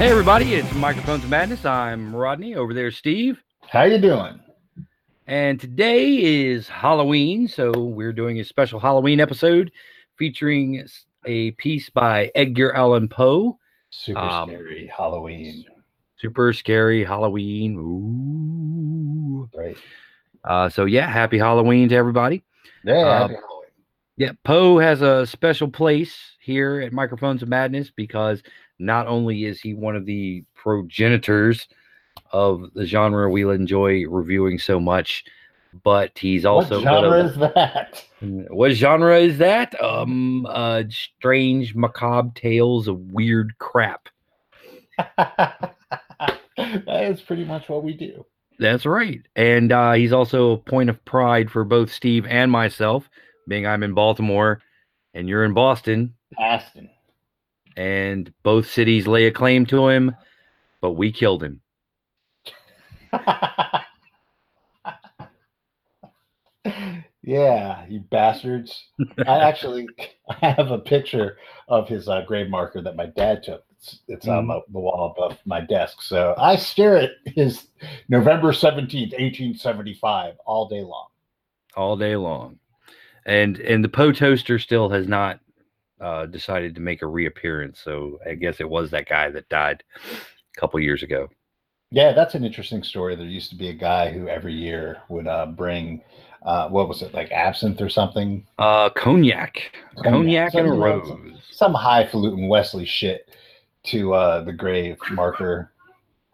Hey everybody, it's Microphones of Madness. I'm Rodney. Over there, Steve. How you doing? And today is Halloween, so we're doing a special Halloween episode featuring a piece by Edgar Allan Poe. Super Um, scary Halloween, Super scary Halloween. Ooh. right? Uh, so yeah, happy Halloween to everybody. Yeah, Uh. Yeah, Poe has a special place here at Microphones of Madness because not only is he one of the progenitors of the genre we enjoy reviewing so much, but he's also what one of genre is that? What genre is that? Um, uh, strange, macabre tales of weird crap. that is pretty much what we do. That's right. And uh, he's also a point of pride for both Steve and myself, being I'm in Baltimore and you're in Boston, Aston. And both cities lay a claim to him, but we killed him. yeah, you bastards. I actually I have a picture of his uh, grave marker that my dad took. It's, it's on the, the wall above my desk. So I stare at his November 17th, 1875 all day long. all day long. And and the Poe toaster still has not uh, decided to make a reappearance. So I guess it was that guy that died a couple years ago. Yeah, that's an interesting story. There used to be a guy who every year would uh, bring, uh, what was it, like absinthe or something? Uh, cognac, cognac, and a rose. Some highfalutin Wesley shit to uh, the grave marker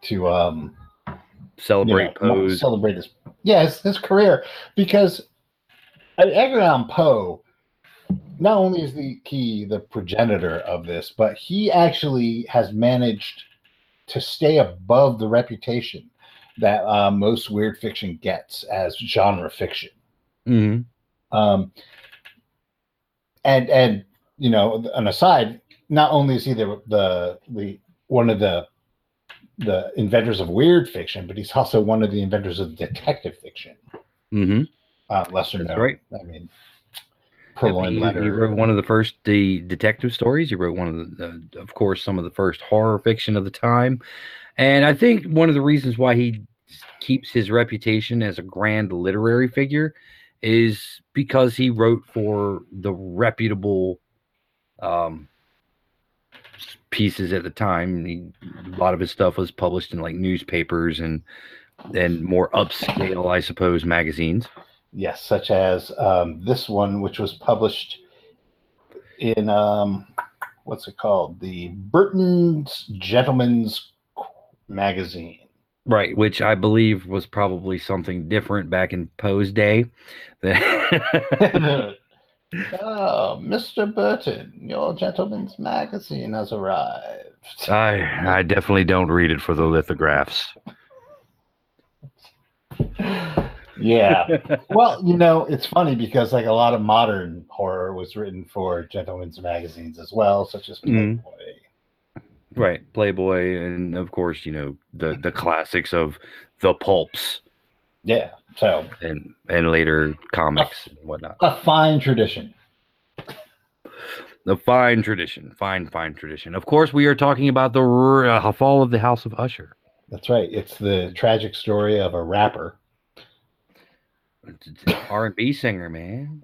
to um, you Celebrate know, Poe's. celebrate his yeah his, his career because I mean, Edgar Allan Poe not only is the he the progenitor of this, but he actually has managed to stay above the reputation that uh, most weird fiction gets as genre fiction. Mhm. Um, and and you know, an aside, not only is he the the, the one of the the inventors of weird fiction, but he's also one of the inventors of detective fiction. Mhm. Uh, lesser That's known. right. I mean, Purloined he, Letter. he wrote one of the first the detective stories. He wrote one of the, the, of course, some of the first horror fiction of the time. And I think one of the reasons why he keeps his reputation as a grand literary figure is because he wrote for the reputable um, pieces at the time. He, a lot of his stuff was published in like newspapers and and more upscale, I suppose, magazines. Yes, such as um, this one, which was published in um, what's it called? The Burton's Gentleman's Magazine. Right, which I believe was probably something different back in Poe's day. oh, Mr. Burton, your Gentleman's Magazine has arrived. I I definitely don't read it for the lithographs. yeah. Well, you know, it's funny because like a lot of modern horror was written for gentlemen's magazines as well, such as Mhm. Playboy. Right, Playboy, and of course, you know the the classics of the pulps Yeah. So and and later comics and whatnot. a fine tradition. The fine tradition, fine fine tradition. Of course, we are talking about the uh, fall of the House of Usher. That's right. It's the tragic story of a rapper. R and B singer, man.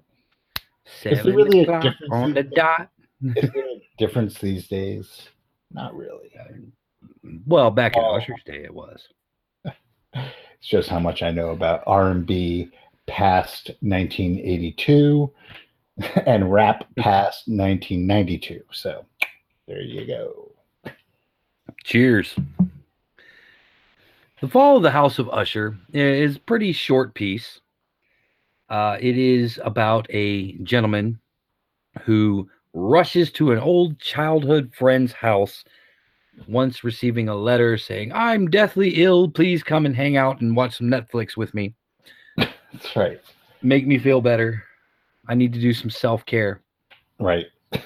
Seven really a o'clock difference on the dot. Is there a difference these days? Not really. Uh, well, back in Oh. Usher's day, it was. It's just how much I know about R&B past 1982 and rap past 1992. So there you go. Cheers. The Fall of the House of Usher is a pretty short piece. Uh, it is about a gentleman who rushes to an old childhood friend's house once receiving a letter saying, I'm deathly ill. Please come and hang out and watch some Netflix with me. That's right. Make me feel better. I need to do some self care. Right.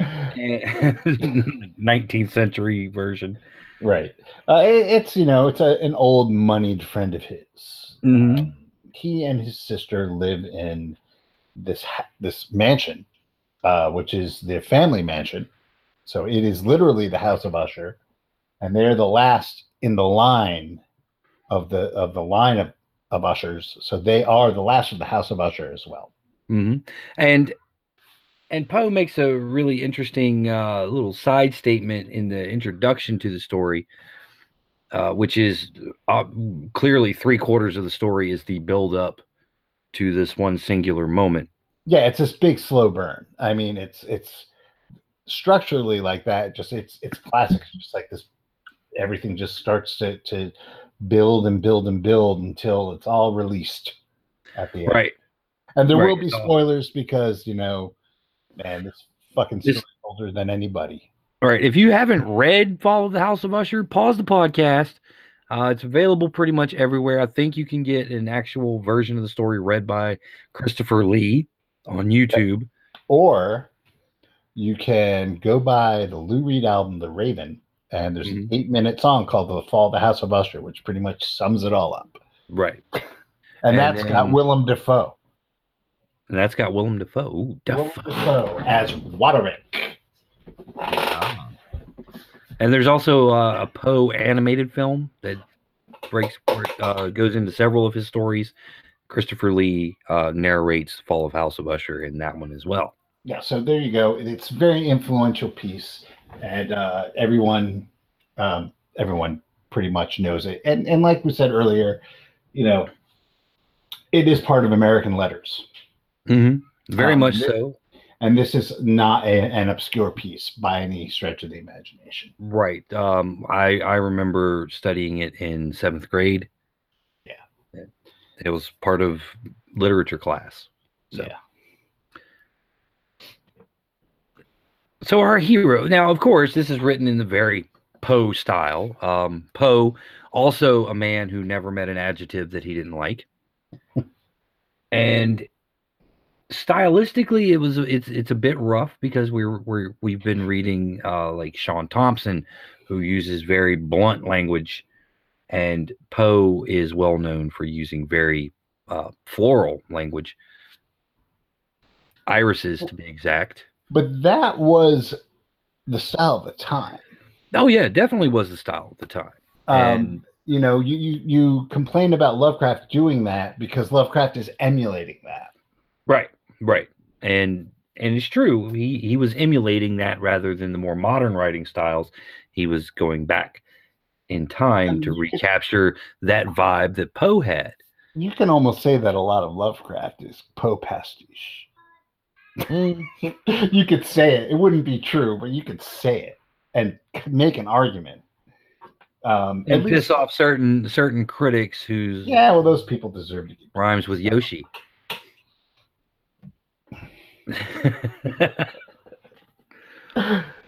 19th century version. Right. Uh, it- it's, you know, it's a, an old moneyed friend of his. Mhm. Um, he and his sister live in this this mansion, uh, which is the family mansion. So it is literally the House of Usher. and they're the last in the line of the of the line of, of ushers. So they are the last of the House of Usher as well. hmm And and Poe makes a really interesting uh, little side statement in the introduction to the story, uh, which is uh, clearly three quarters of the story is the build up to this one singular moment. Yeah, it's this big slow burn. I mean, it's it's structurally like that. Just it's it's classic. It's just like this. Everything just starts to to build and build and build until it's all released at the end. Right. And there Right, will be spoilers because you know, man, this fucking This- older than anybody. All right. If you haven't read Fall of the House of Usher, pause the podcast. Uh, it's available pretty much everywhere. I think you can get an actual version of the story read by Christopher Lee on YouTube. Or you can go buy the Lou Reed album, The Raven, and there's an Mhm. eight minute song called The Fall of the House of Usher, which pretty much sums it all up. Right. And, And that's got Willem Dafoe. And that's got Willem Dafoe. Ooh, Willem Dafoe. As Waderick. And there's also uh, a Poe animated film that breaks uh, goes into several of his stories. Christopher Lee uh, narrates Fall of House of Usher in that one as well. Yeah, so there you go. It's a very influential piece, and uh, everyone, um, everyone pretty much knows it. And and like we said earlier, you know, it is part of American letters, Mm-hmm. Very Um, much so. And this is not a, an obscure piece by any stretch of the imagination. Right. Um, I I remember studying it in seventh grade. Yeah. It, was part of literature class. So. Yeah. So our hero now, of course, this is written in the very Poe style. Um, Poe, also a man who never met an adjective that he didn't like, and stylistically, it was it's it's a bit rough because we're we're we've been reading uh, like Sean Thompson, who uses very blunt language, and Poe is well known for using very uh, floral language. Irises, to be exact. But that was the style of the time. Oh yeah, it definitely was the style of the time. Um, And- you know, you, you you complain about Lovecraft doing that because Lovecraft is emulating that. Right, right, and and it's true. He he was emulating that rather than the more modern writing styles. He was going back in time to Um, recapture that vibe that Poe had. You can almost say that a lot of Lovecraft is Poe pastiche. you could say it. It wouldn't be true, but you could say it and make an argument. Um, and least- piss off certain certain critics who's yeah, well, those people deserve to get. rhymes with Yoshi.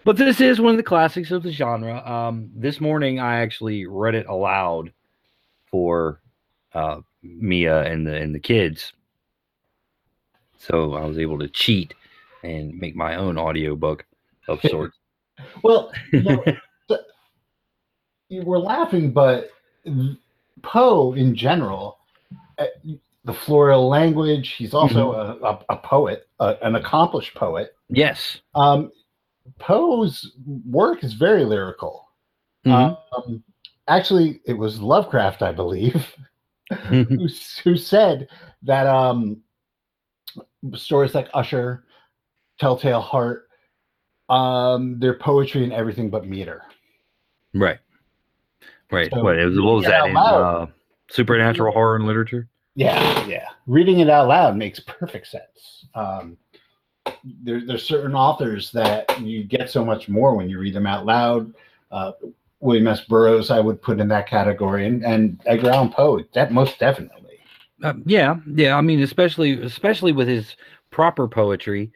but this is one of the classics of the genre. Um, this morning, I actually read it aloud for uh, Mia and the and the kids, so I was able to cheat and make my own audiobook of sorts. Well, you know, you were laughing, but Poe in general, uh, the floral language. He's also Mm-hmm. a, a, a poet, uh, an accomplished poet. yes, Um, Poe's work is very lyrical. Mhm. Um, actually, it was Lovecraft, I believe, who, who said that um, stories like Usher, Telltale Heart, um, they're poetry and everything but meter. right, right. So, what, it was, what was that in uh, supernatural horror and literature? Yeah, yeah. Reading it out loud makes perfect sense. Um, there, there's certain authors that you get so much more when you read them out loud. Uh, William S. Burroughs, I would put in that category, and, and Edgar Allan Poe, that most definitely. Uh, yeah, yeah. I mean, especially especially with his proper poetry,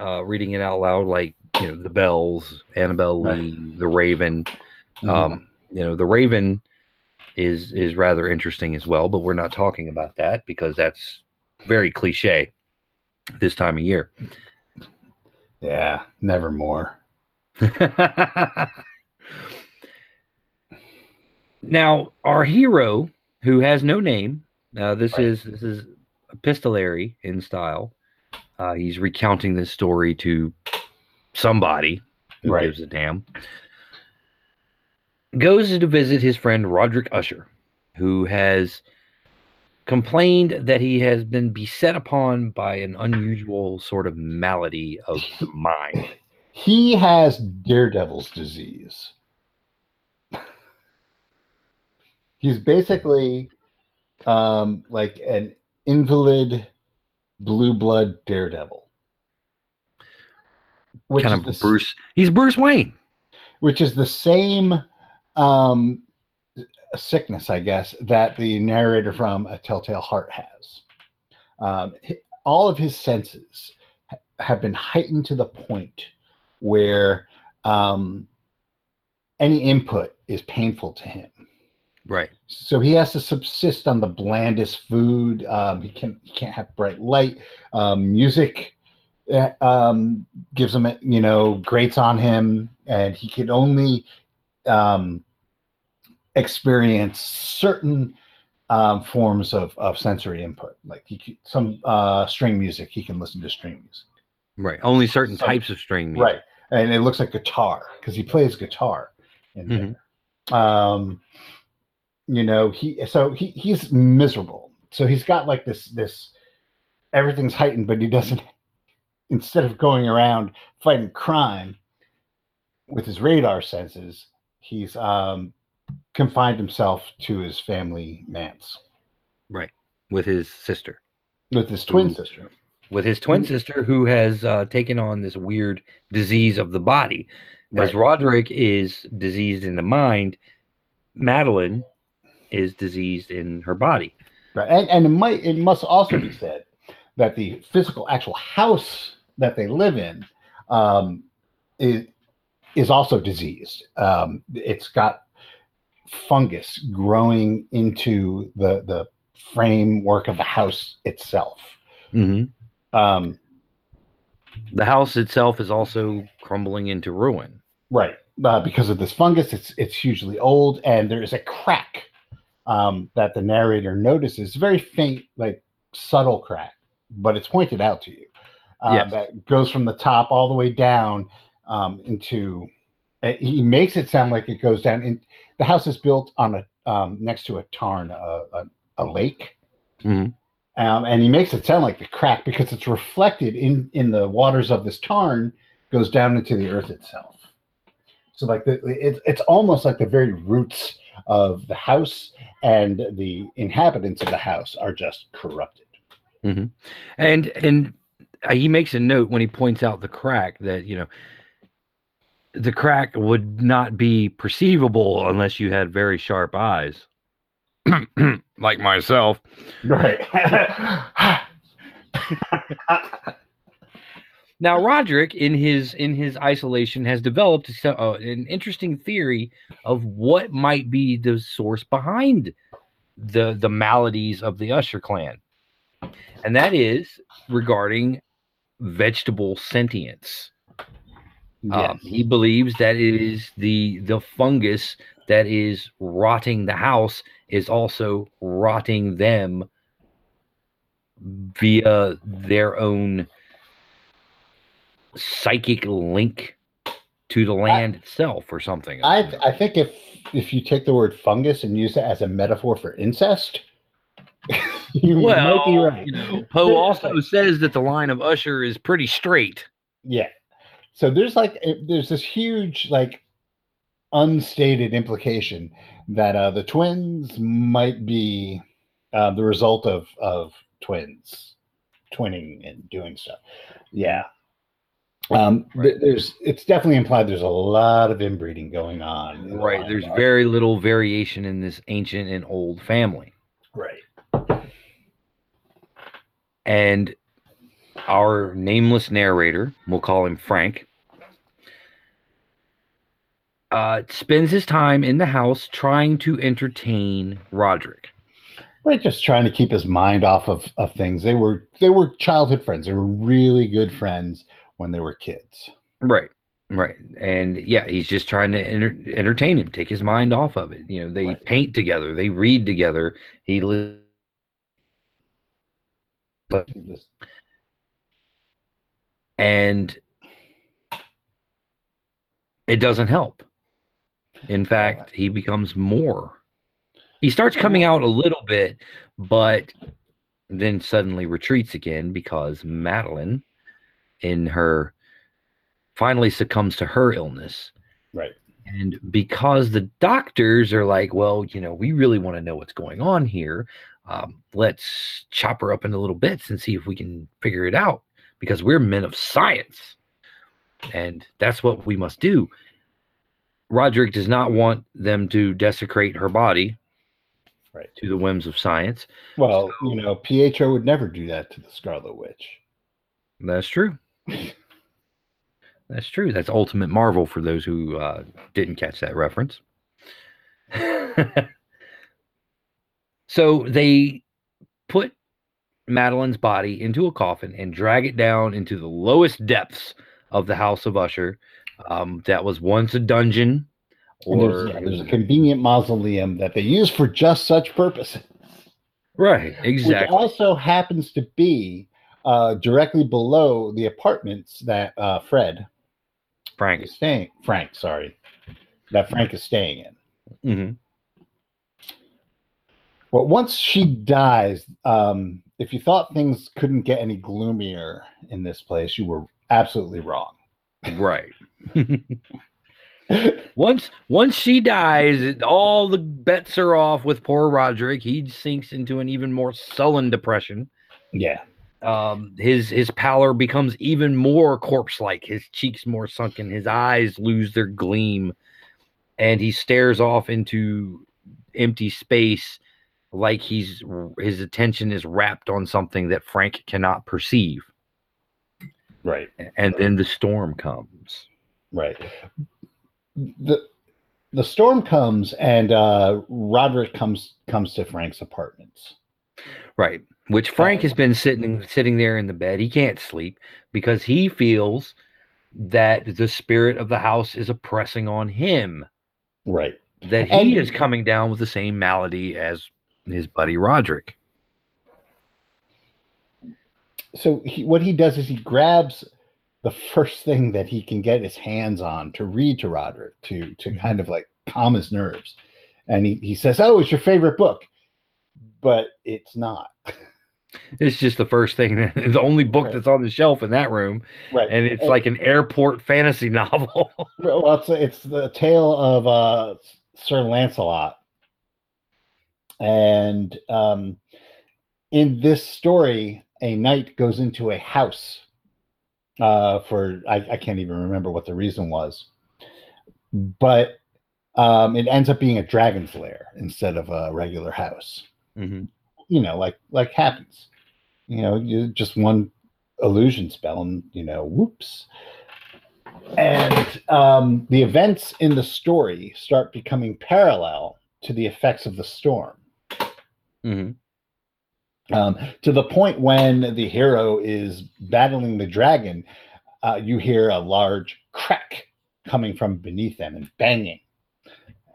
uh, reading it out loud, like you know, the Bells, Annabel. Lee, the Raven. Mm-hmm. Um, you know, the Raven is is rather interesting as well, but we're not talking about that because that's very cliche this time of year. yeah, never more. now, our hero, who has no name, uh, this Right. is this is epistolary in style. Uh, he's recounting this story to somebody who Right. gives a damn. Goes to visit his friend Roderick Usher, who has complained that he has been beset upon by an unusual sort of malady of the mind. He has daredevil's disease. He's basically um, like an invalid blue blood daredevil. Which kind of the Bruce. He's Bruce Wayne. which is the same um, sickness, I guess, that the narrator from A Telltale Heart has. Um, all of his senses have been heightened to the point where um, any input is painful to him. Right. So he has to subsist on the blandest food. Um, he can he can't have bright light. Um, music uh, um, gives him you know grates on him, and he can only um, experience certain um, forms of, of sensory input. Like he some uh, string music, he can listen to string music. Right. Only certain Some- types of string music. Right. And it looks like guitar because he plays guitar in Mhm. there. Um, you know, he so he he's miserable. So he's got like this this everything's heightened, but he doesn't instead of going around fighting crime with his radar senses, he's um confined himself to his family manse Right. With his sister. with his twin Ooh. sister. With his twin Mm. sister, who has uh, taken on this weird disease of the body. As Roderick is diseased in the mind, Madeline is diseased in her body. Right. And, and it might it must also be said that the physical actual house that they live in um, is is also diseased. Um, it's got fungus growing into the the framework of the house itself. Mm-hmm. Um, The house itself is also crumbling into ruin. right. Uh, because of this fungus, it's it's hugely old, and there is a crack um, that the narrator notices. Very faint, like subtle crack, but it's pointed out to you. Uh, Yes. That goes from the top all the way down um, into. uh, He makes it sound like it goes down. In the house is built on a um, next to a tarn, a, a, a lake, Mhm. um, and he makes it sound like the crack because it's reflected in in the waters of this tarn goes down into the earth itself. So like the, it, it's almost like the very roots of the house and the inhabitants of the house are just corrupted. And and uh, he makes a note when he points out the crack that you know the crack would not be perceivable unless you had very sharp eyes, like myself. Right. Now, Roderick, in his in his isolation, has developed so- uh, an interesting theory of what might be the source behind the the maladies of the Usher clan, and that is regarding vegetable sentience. Um, he believes that it is the the fungus that is rotting the house is also rotting them via their own psychic link to the land itself or something. I I think if if you take the word fungus and use it as a metaphor for incest, you well, might be right. you know, Poe also says that the line of Usher is pretty straight. Yeah. So there's like there's this huge like unstated implication that uh, the twins might be uh, the result of of twins twinning and doing stuff. Yeah. Um, th- Right. there's it's definitely implied there's a lot of inbreeding going on. the Right. There's very little variation in this ancient and old family. right. And our nameless narrator, we'll call him Frank, uh, spends his time in the house trying to entertain Roderick. Right, just trying to keep his mind off of, of things. They were they were childhood friends. They were really good friends when they were kids. Right. Right. And yeah, he's just trying to enter- entertain him, take his mind off of it. You know, they Right. paint together, they read together. He lives, Just- and it doesn't help. In fact, he becomes more. He starts coming out a little bit, but then suddenly retreats again because Madeline, in her, finally succumbs to her illness. Right. And because the doctors are like, well, you know, we really want to know what's going on here. Um, let's chop her up into little bits and see if we can figure it out because we're men of science. And that's what we must do. Roderick does not want them to desecrate her body Right. to the whims of science. Well, you know, Pietro would never do that to the Scarlet Witch. That's true. That's true. That's Ultimate Marvel for those who uh, didn't catch that reference. so they put Madeline's body into a coffin and drag it down into the lowest depths of the House of Usher. Um, that was once a dungeon. Or there's, yeah, there's a convenient mausoleum that they use for just such purpose, right, exactly. which also happens to be uh, directly below the apartments that uh, Fred Frank. is staying. Frank, sorry, that Frank is staying in. hmm But once she dies, um, if you thought things couldn't get any gloomier in this place, you were absolutely wrong. Right. once once she dies, all the bets are off with poor Roderick. He sinks into an even more sullen depression. yeah, Um, his his pallor becomes even more corpse-like. His cheeks more sunken. His eyes lose their gleam, and he stares off into empty space, like he's his attention is wrapped on something that Frank cannot perceive. right, And then the storm comes. right. the The storm comes, and uh, Roderick comes comes to Frank's apartments. Right. Which Frank has been sitting sitting there in the bed. He can't sleep because he feels that the spirit of the house is oppressing on him. Right. That he And- is coming down with the same malady as his buddy Roderick. So he, what he does is he grabs the first thing that he can get his hands on to read to Roderick to to Mhm. kind of like calm his nerves, and he he says, "Oh, it's your favorite book," but it's not. It's just the first thing, the only book Right. that's on the shelf in that room, Right. and it's like an airport fantasy novel. well, it's it's the tale of uh, Sir Lancelot, and um, in this story, a knight goes into a house uh, for I, I can't even remember what the reason was, but um, it ends up being a dragon's lair instead of a regular house. Mhm. You know, like like happens. You know, you just one illusion spell, and you know, whoops. And um, the events in the story start becoming parallel to the effects of the storm Mhm. um, to the point when the hero is battling the dragon, uh, you hear a large crack coming from beneath them and banging,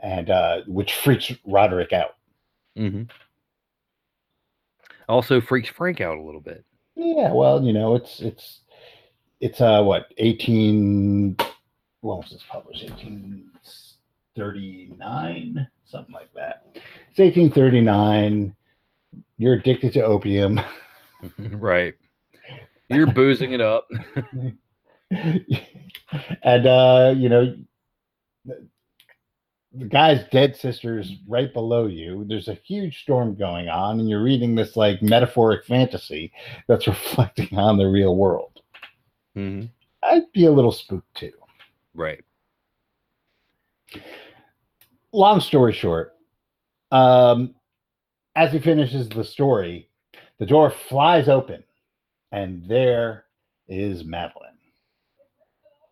and uh, which freaks Roderick out. Mhm. Also freaks Frank out a little bit. Yeah, well, you know, it's it's it's uh what eighteen? What was this published? Eighteen thirty nine, something like that. It's eighteen thirty nine. You're addicted to opium. right. You're boozing it up. and uh you know the, guy's dead sister's right below you there's a huge storm going on and you're reading this like metaphoric fantasy that's reflecting on the real world Mhm. i'd be a little spooked too Right. long story short um as he finishes the story the door flies open and there is madeline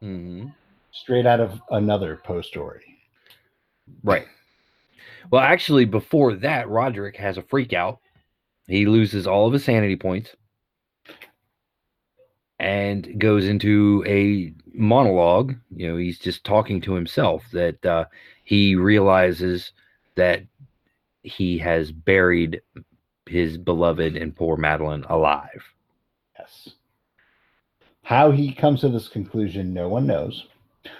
hmm straight out of another Poe's story. Right. Well, actually, before that, Roderick has a freak out. He loses all of his sanity points and goes into a monologue. You know, he's just talking to himself that uh, he realizes that he has buried his beloved and poor Madeline alive. Yes. How he comes to this conclusion, no one knows.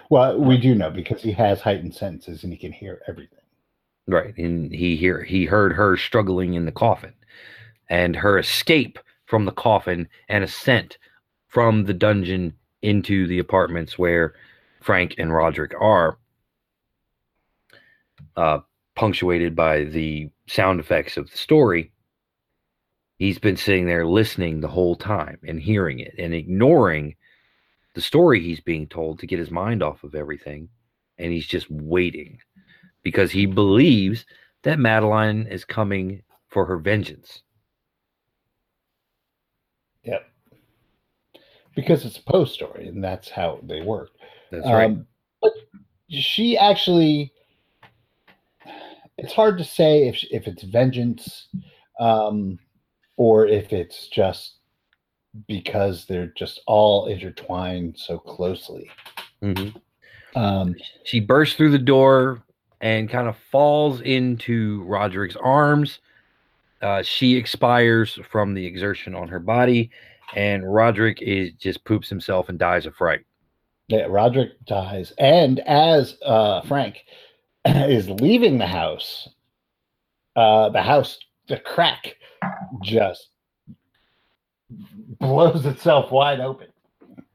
Well, we do know because he has heightened senses and he can hear everything. Right. And he hear he heard her struggling in the coffin and her escape from the coffin and ascent from the dungeon into the apartments where Frank and Roderick are. Uh, punctuated by the sound effects of the story. He's been sitting there listening the whole time and hearing it and ignoring the story he's being told to get his mind off of everything. And he's just waiting because he believes that Madeline is coming for her vengeance. Yep. Because it's a Poe's story and that's how they work. That's right. Um, but she actually, it's hard to say if if it's vengeance, um, or if it's just because they're just all intertwined so closely. Mhm. Um, She bursts through the door and kind of falls into Roderick's arms. Uh, she expires from the exertion on her body, and Roderick is just poops himself and dies of fright. Yeah, Roderick dies, and as uh, Frank is leaving the house, uh, the house, the crack, just blows itself wide open,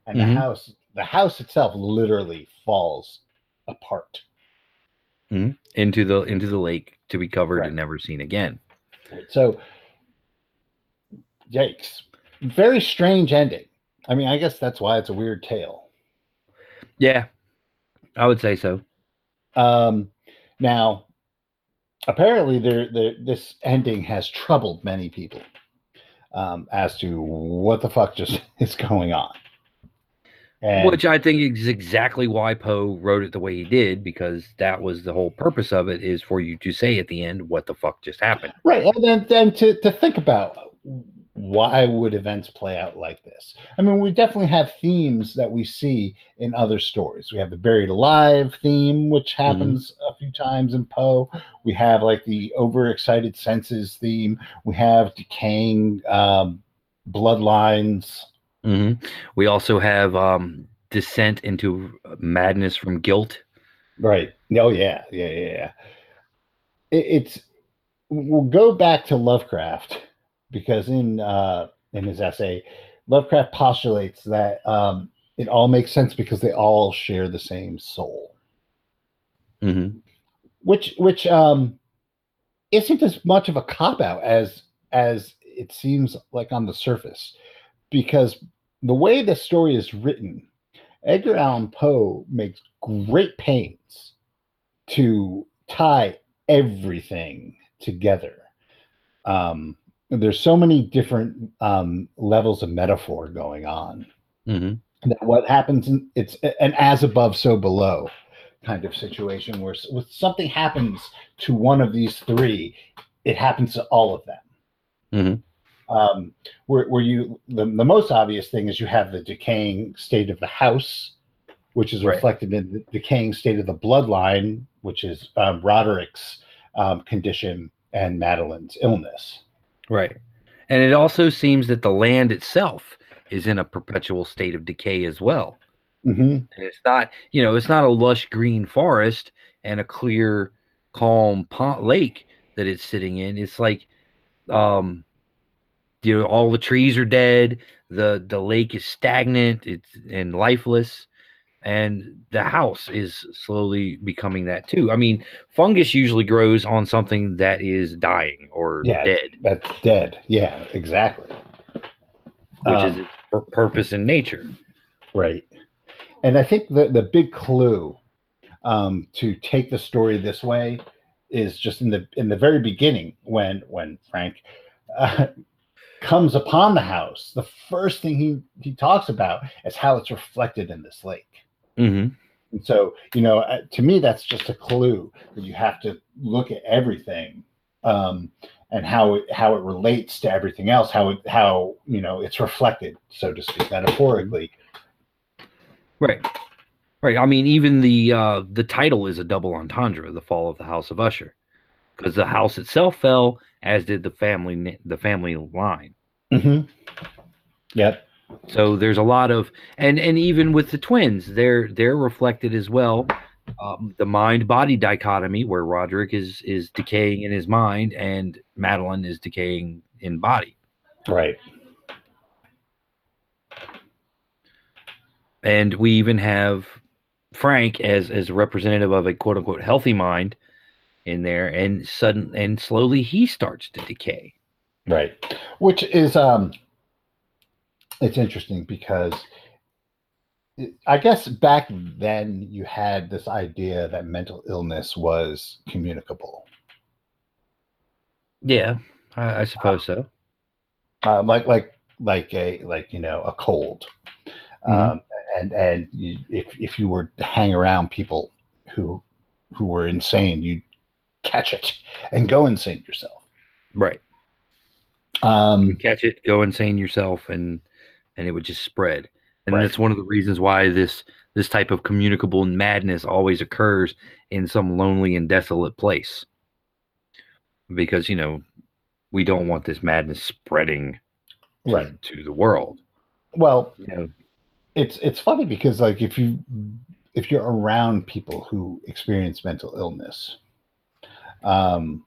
and Mhm. the house, the house itself, literally falls apart. into the into the lake to be covered Right. and never seen again. So, yikes! Very strange ending. I mean, I guess that's why it's a weird tale. Yeah, I would say so. Um, now, apparently, there, there, this ending has troubled many people um, as to what the fuck just is going on. And Which I think is exactly why Poe wrote it the way he did, because that was the whole purpose of it is for you to say at the end, what the fuck just happened. right, and then, then to, to think about why would events play out like this? I mean, we definitely have themes that we see in other stories. We have the buried alive theme, which happens a few times in Poe. We have like the overexcited senses theme. We have decaying um, bloodlines. hmm We also have um, descent into madness from guilt. Right. Oh yeah, yeah, yeah. yeah. It, it's we'll go back to Lovecraft because in uh, in his essay, Lovecraft postulates that um, it all makes sense because they all share the same soul, hmm which which um, isn't as much of a cop out as as it seems like on the surface, because the way the story is written, Edgar Allan Poe makes great pains to tie everything together. Um, there's so many different um, levels of metaphor going on. hmm That what happens, in, it's an as above, so below kind of situation where when something happens to one of these three, it happens to all of them. hmm Um, where, where you the, the most obvious thing is you have the decaying state of the house, which is Right. reflected in the decaying state of the bloodline, which is um, Roderick's um, condition and Madeline's illness. Right. And it also seems that the land itself is in a perpetual state of decay as well. hmm And it's not, you know, it's not a lush green forest and a clear, calm pond, lake that it's sitting in. It's like, um, you know, all the trees are dead. The the lake is stagnant. It's and lifeless, and the house is slowly becoming that too. I mean, fungus usually grows on something that is dying or Yeah. dead, That's dead. Yeah, exactly. which Um, is its pur- purpose in nature. Right. And I think the, the big clue um, to take the story this way is just in the in the very beginning when when Frank uh, comes upon the house. The first thing he he talks about is how it's reflected in this lake. Hmm And so, you know, uh, to me, that's just a clue that you have to look at everything um, and how it how it relates to everything else. How it how you know it's reflected, so to speak, metaphorically. Right. Right. I mean, even the uh, the title is a double entendre: the fall of the House of Usher, because the house itself fell, as did the family the family line. Mm-hmm. Yep. So there's a lot of and and even with the twins, they're they're reflected as well. Um, the mind body dichotomy where Roderick is is decaying in his mind and Madeline is decaying in body. Right. And we even have Frank as as a representative of a quote unquote healthy mind in there and sudden and slowly he starts to decay. Right. Which is um it's interesting because I guess back then you had this idea that mental illness was communicable. Yeah, I, I suppose so. Uh, like like like a like you know a cold, mm-hmm. um, and and you, if if you were to hang around people who who were insane, you'd catch it and go insane yourself. Right. Um, catch it, go insane yourself, and and it would just spread. And right. that's one of the reasons why this this type of communicable madness always occurs in some lonely and desolate place. Because you know, we don't want this madness spreading right to the world. Well, you know, it's it's funny because like if you if you're around people who experience mental illness, um,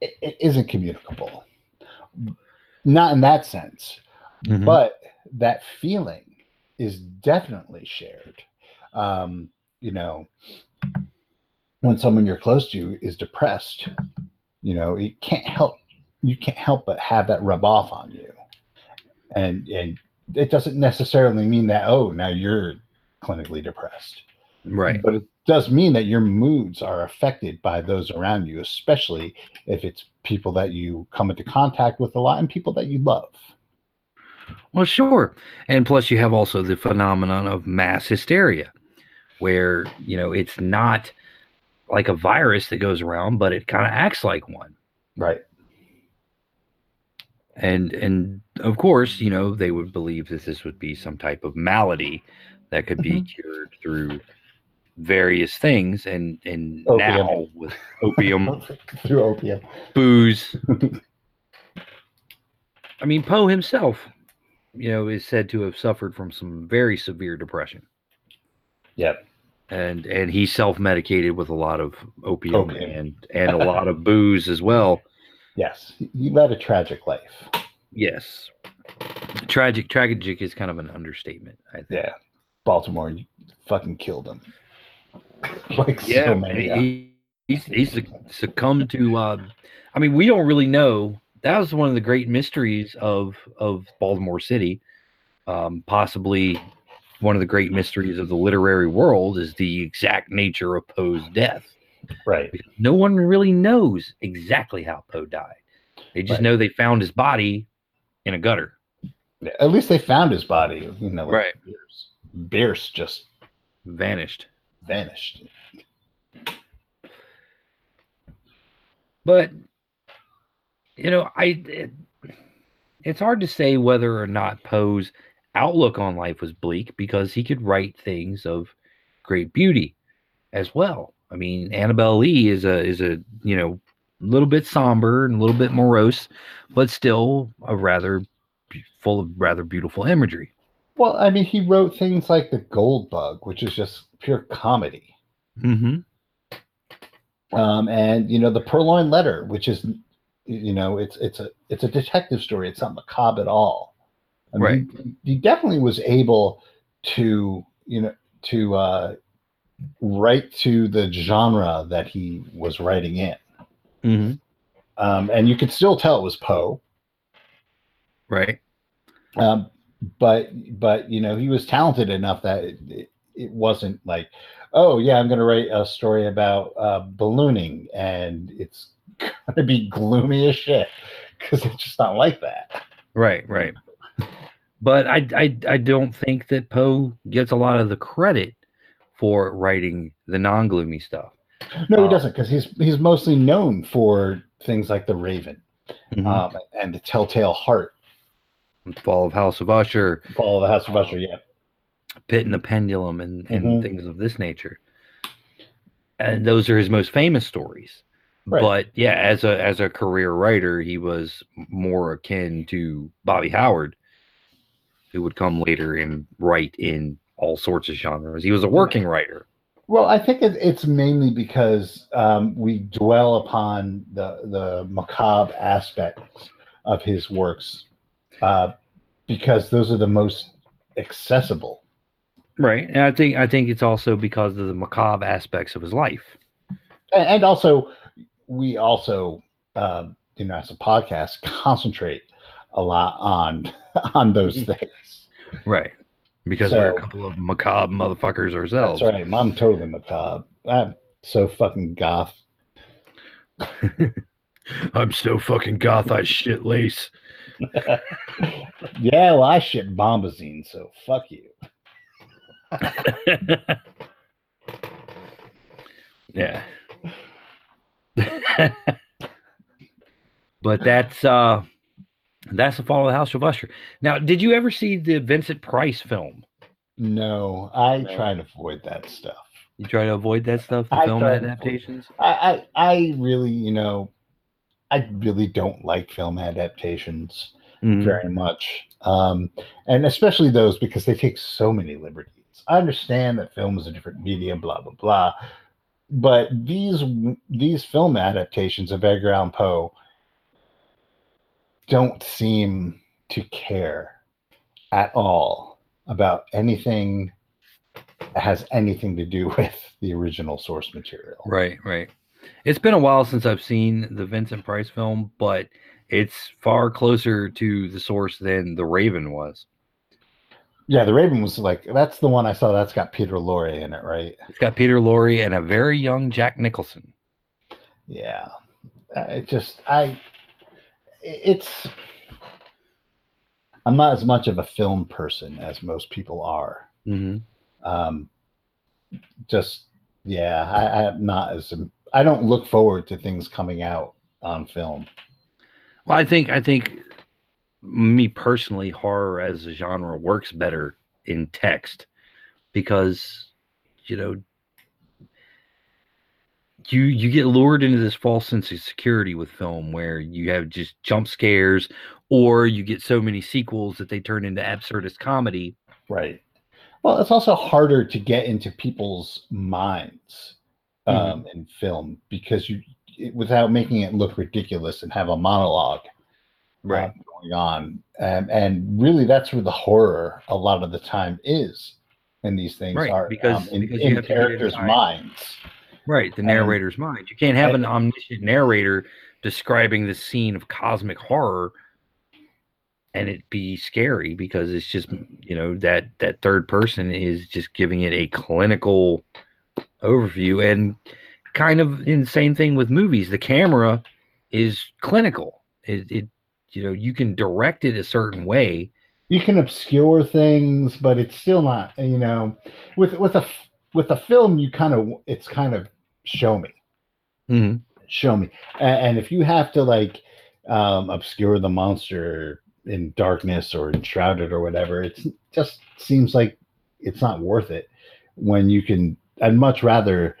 it, it isn't communicable. Not in that sense, mm-hmm. but that feeling is definitely shared. Um, you know, when someone you're close to is depressed, you know, it can't help you can't help but have that rub off on you. And and it doesn't necessarily mean that oh now you're clinically depressed. Right. But it does mean that your moods are affected by those around you, especially if it's people that you come into contact with a lot and people that you love. Well, sure. And plus, you have also the phenomenon of mass hysteria, where, you know, it's not like a virus that goes around, but it kind of acts like one. Right. And, and of course, you know, they would believe that this would be some type of malady that could be mm-hmm. cured through various things and and opium. now with opium through opium booze i mean poe himself you know, is said to have suffered from some very severe depression. Yep. And and he self-medicated with a lot of opium, opium. and and a lot of booze as well. Yes, he led a tragic life. Yes, tragic. Tragic is kind of an understatement. I think. Yeah, Baltimore, fucking killed him. like yeah, so many. He, he's he's succumbed to. Uh, I mean, we don't really know that was one of the great mysteries of of Baltimore City. Um, possibly one of the great mysteries of the literary world is the exact nature of Poe's death. Right. Because no one really knows exactly how Poe died. They just right. know they found his body in a gutter. At least they found his body. You know, like right. Bierce. Bierce just vanished. Vanished. But you know, I it, it's hard to say whether or not Poe's outlook on life was bleak because he could write things of great beauty as well. I mean, Annabel Lee is a is a you know a little bit somber and a little bit morose, but still a rather full of rather beautiful imagery. Well, I mean, he wrote things like The Gold Bug, which is just pure comedy. Mm-hmm. Um, and you know, The Purloined Letter, which is you know it's it's a it's a detective story. It's not macabre at all. I mean, right. he, he, definitely was able to you know to uh write to the genre that he was writing in. Mm-hmm. um and you could still tell it was poe. Right. Um but but you know he was talented enough that it, it, it wasn't like oh yeah i'm going to write a story about uh, ballooning and it's to be gloomy as shit because it's just not like that. Right, right. But I, I, I don't think that Poe gets a lot of the credit for writing the non-gloomy stuff. No, he um, doesn't, because he's he's mostly known for things like The Raven mm-hmm. um, and The Telltale Heart, Fall of House of Usher, Fall of the House of Usher, yeah, Pit and the Pendulum, and and mm-hmm. things of this nature. And those are his most famous stories. Right. But yeah, as a as a career writer, he was more akin to Bobby Howard who would come later and write in all sorts of genres. He was a working writer. Well, I think it, it's mainly because um, we dwell upon the the macabre aspects of his works, uh, because those are the most accessible. Right. And I think I think it's also because of the macabre aspects of his life. And, and also, we also, um, you know, as a podcast, concentrate a lot on on those things. Right. Because So- we're a couple of macabre motherfuckers ourselves. That's right. I'm totally macabre. I'm so fucking goth. I'm so fucking goth I shit lace. Yeah, well, I shit bombazine, so fuck you. yeah. But that's uh that's the fall of the House of Usher. Now, did you ever see the Vincent Price film? No, I No. try to avoid that stuff. You try to avoid that stuff, the I film try to avoid- adaptations? I, I, I really, you know, I really don't like film adaptations Mhm. very much, um, and especially those because they take so many liberties. I understand that film is a different medium, blah blah blah, but these these film adaptations of Edgar Allan Poe don't seem to care at all about anything that has anything to do with the original source material. Right, right. It's been a while since I've seen the Vincent Price film, but it's far closer to the source than The Raven was. Yeah, the Raven was like that's the one I saw. That's got Peter Lorre in it, right? It's got Peter Lorre and a very young Jack Nicholson. Yeah, Uh, it just I, it's I'm not as much of a film person as most people are. Mm-hmm. Um, just yeah, I, I'm not as I don't look forward to things coming out on film. Well, I think I think me personally, horror as a genre works better in text because you know you you get lured into this false sense of security with film where you have just jump scares or you get so many sequels that they turn into absurdist comedy. Right. Well, it's also harder to get into people's minds um, in film because you, it- without making it look ridiculous and have a monologue uh, going on, and and really that's where the horror a lot of the time is in these things Right, are because- um, in, because you in have characters' minds. Right, the Um, narrator's mind. You can't have and- an omniscient narrator describing the scene of cosmic horror and it be scary because it's just you know that that third person is just giving it a clinical overview and kind of in the same thing with movies. The camera is clinical. It, it you know you can direct it a certain way. You can obscure things, but it's still not. You know, with with a with a film, you kind of it's kind of show me. Mhm. show me and, if you have to like um obscure the monster in darkness or enshrouded or whatever it just seems like it's not worth it when you can i'd much rather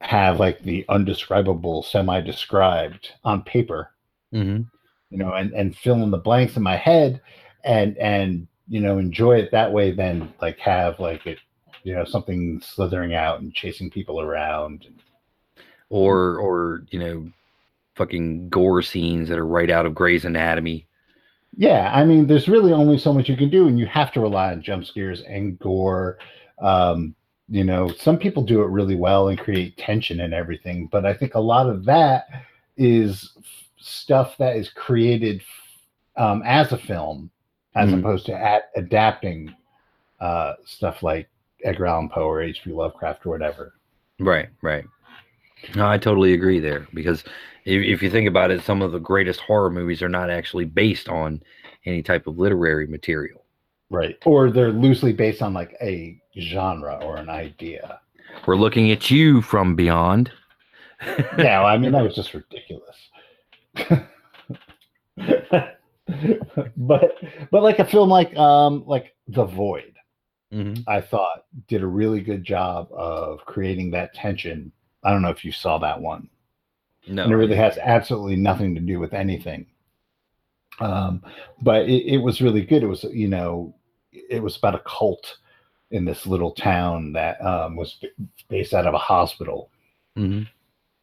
have like the undescribable semi-described on paper Mhm. You know and and fill in the blanks in my head and and you know enjoy it that way than like have like it you know something slithering out and chasing people around Or or you know fucking gore scenes that are right out of Grey's Anatomy. Yeah, I mean, there's really only so much you can do, and you have to rely on jump scares and gore. Um, you know, some people do it really well and create tension and everything, but I think a lot of that is stuff that is created um, as a film, as Mhm. opposed to at, adapting uh, stuff like Edgar Allan Poe or H.P. Lovecraft or whatever. Right, right. No, I totally agree there because if, if you think about it, some of the greatest horror movies are not actually based on any type of literary material. Right. Or they're loosely based on like a genre or an idea. We're looking at you from beyond. yeah, well, I mean that was just ridiculous. but but like a film like um like The Void, Mhm. I thought did a really good job of creating that tension. I don't know if you saw that one. No, And it really has absolutely nothing to do with anything. Um, but it, it was really good. It was, you know, it was about a cult in this little town that um, was b- based out of a hospital. hmm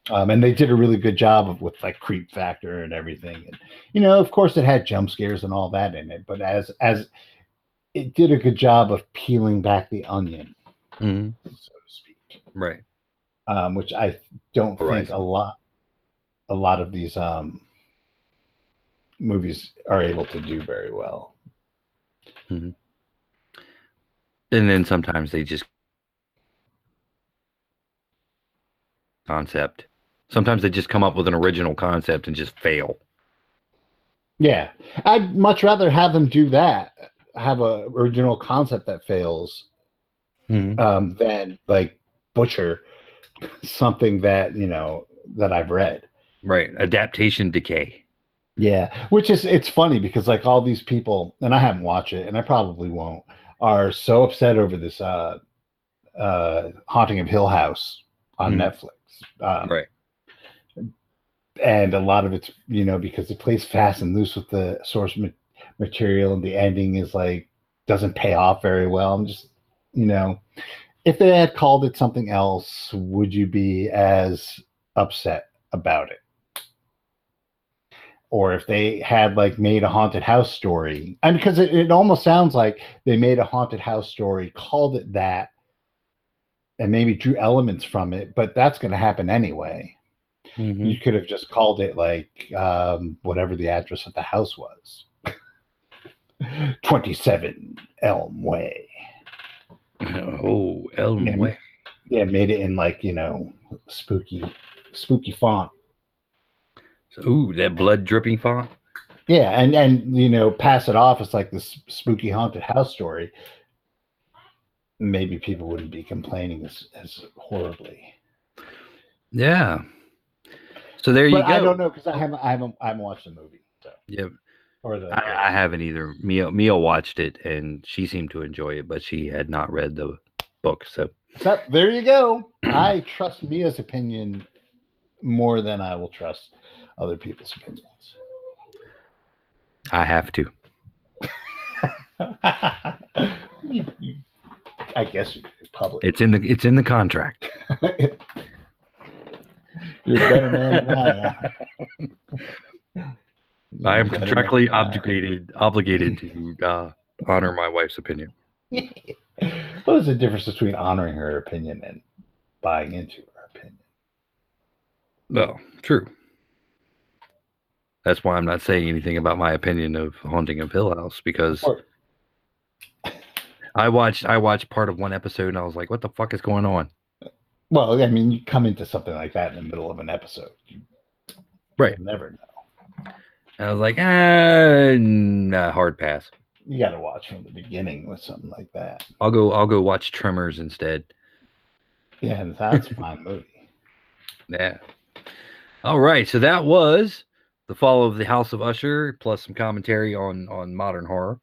Um, and they did a really good job of with like creep factor and everything. And you know, of course, it had jump scares and all that in it, but as as it did a good job of peeling back the onion, hmm so to speak. Right. um, which I don't think a lot, a lot of these um, movies are able to do very well. And then sometimes they just concept. Sometimes they just come up with an original concept and just fail. Yeah, I'd much rather have them do that, have a original concept that fails, um, than like butcher something that you know that I've read. Right. Adaptation decay. Yeah, which is it's funny because like all these people, and I haven't watched it, and I probably won't, are so upset over this uh, uh, Haunting of Hill House on Mhm. Netflix. Um, Right. And a lot of it's you know because it plays fast and loose with the source ma- material, and the ending is like doesn't pay off very well. I'm just you know, if they had called it something else, would you be as upset about it? or if they had like made a haunted house story and because it, it almost sounds like they made a haunted house story called it that and maybe drew elements from it but that's going to happen anyway Mhm. you could have just called it like um, whatever the address of the house was 27 elm way Oh, Elm Yeah. Way. yeah made it in like you know spooky spooky font So, ooh, that blood dripping font. Yeah, and and you know, pass it off as like this spooky haunted house story. Maybe people wouldn't be complaining as, as horribly. Yeah. So there you But go. I don't know because I haven't I haven't I haven't watched the movie. So Yeah, or the I, I haven't either. Mia Mia watched it and she seemed to enjoy it, but she had not read the book. So So, there you go. I trust Mia's opinion more than I will trust other people's opinions. I have to. I guess public. It's in the it's in the contract. You're a better man than I am. I am You're a better man contractually than I am. obligated obligated to uh, honor my wife's opinion. what is the difference between honoring her opinion and buying into her opinion? Well, true. That's why I'm not saying anything about my opinion of Haunting of Hill House because Or- I watched I watched part of one episode and I was like, "What the fuck is going on?" Well, I mean, you come into something like that in the middle of an episode. You Right. never know. And I was like, "Ah, nah, hard pass. You got to watch from the beginning with something like that. I'll go I'll go watch Tremors instead." Yeah, that's my movie. Yeah. All right. So that was the fall of the House of Usher, plus some commentary on on modern horror.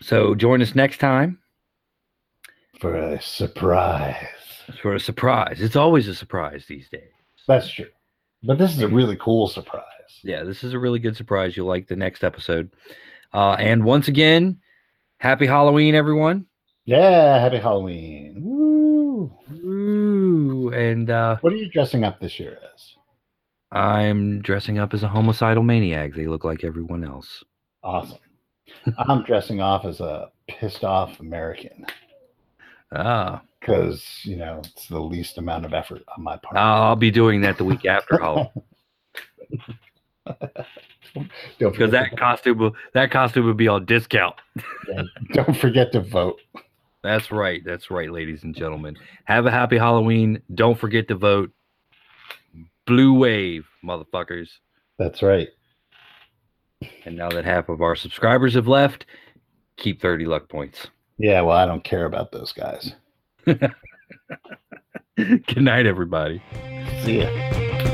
So join us next time For a surprise. for a surprise. It's always a surprise these days. That's true. But this is a really cool surprise. Yeah, this is a really good surprise. You'll like the next episode. Uh, and once again, happy Halloween, everyone. Yeah, happy Halloween. Woo. Ooh, and uh, What are you dressing up this year as? I'm dressing up as a homicidal maniac. They look like everyone else. Awesome. I'm dressing off as a pissed off American Ah, because, you know, it's the least amount of effort on my part. I'll be doing that the week after Halloween. Because that costume will that costume will be on discount. don't forget to vote. That's right. That's right, ladies and gentlemen. Have a happy Halloween. Don't forget to vote. Blue wave, motherfuckers. That's right. And now that half of our subscribers have left, keep 30 luck points. Yeah, well, I don't care about those guys. Good night, everybody. See ya.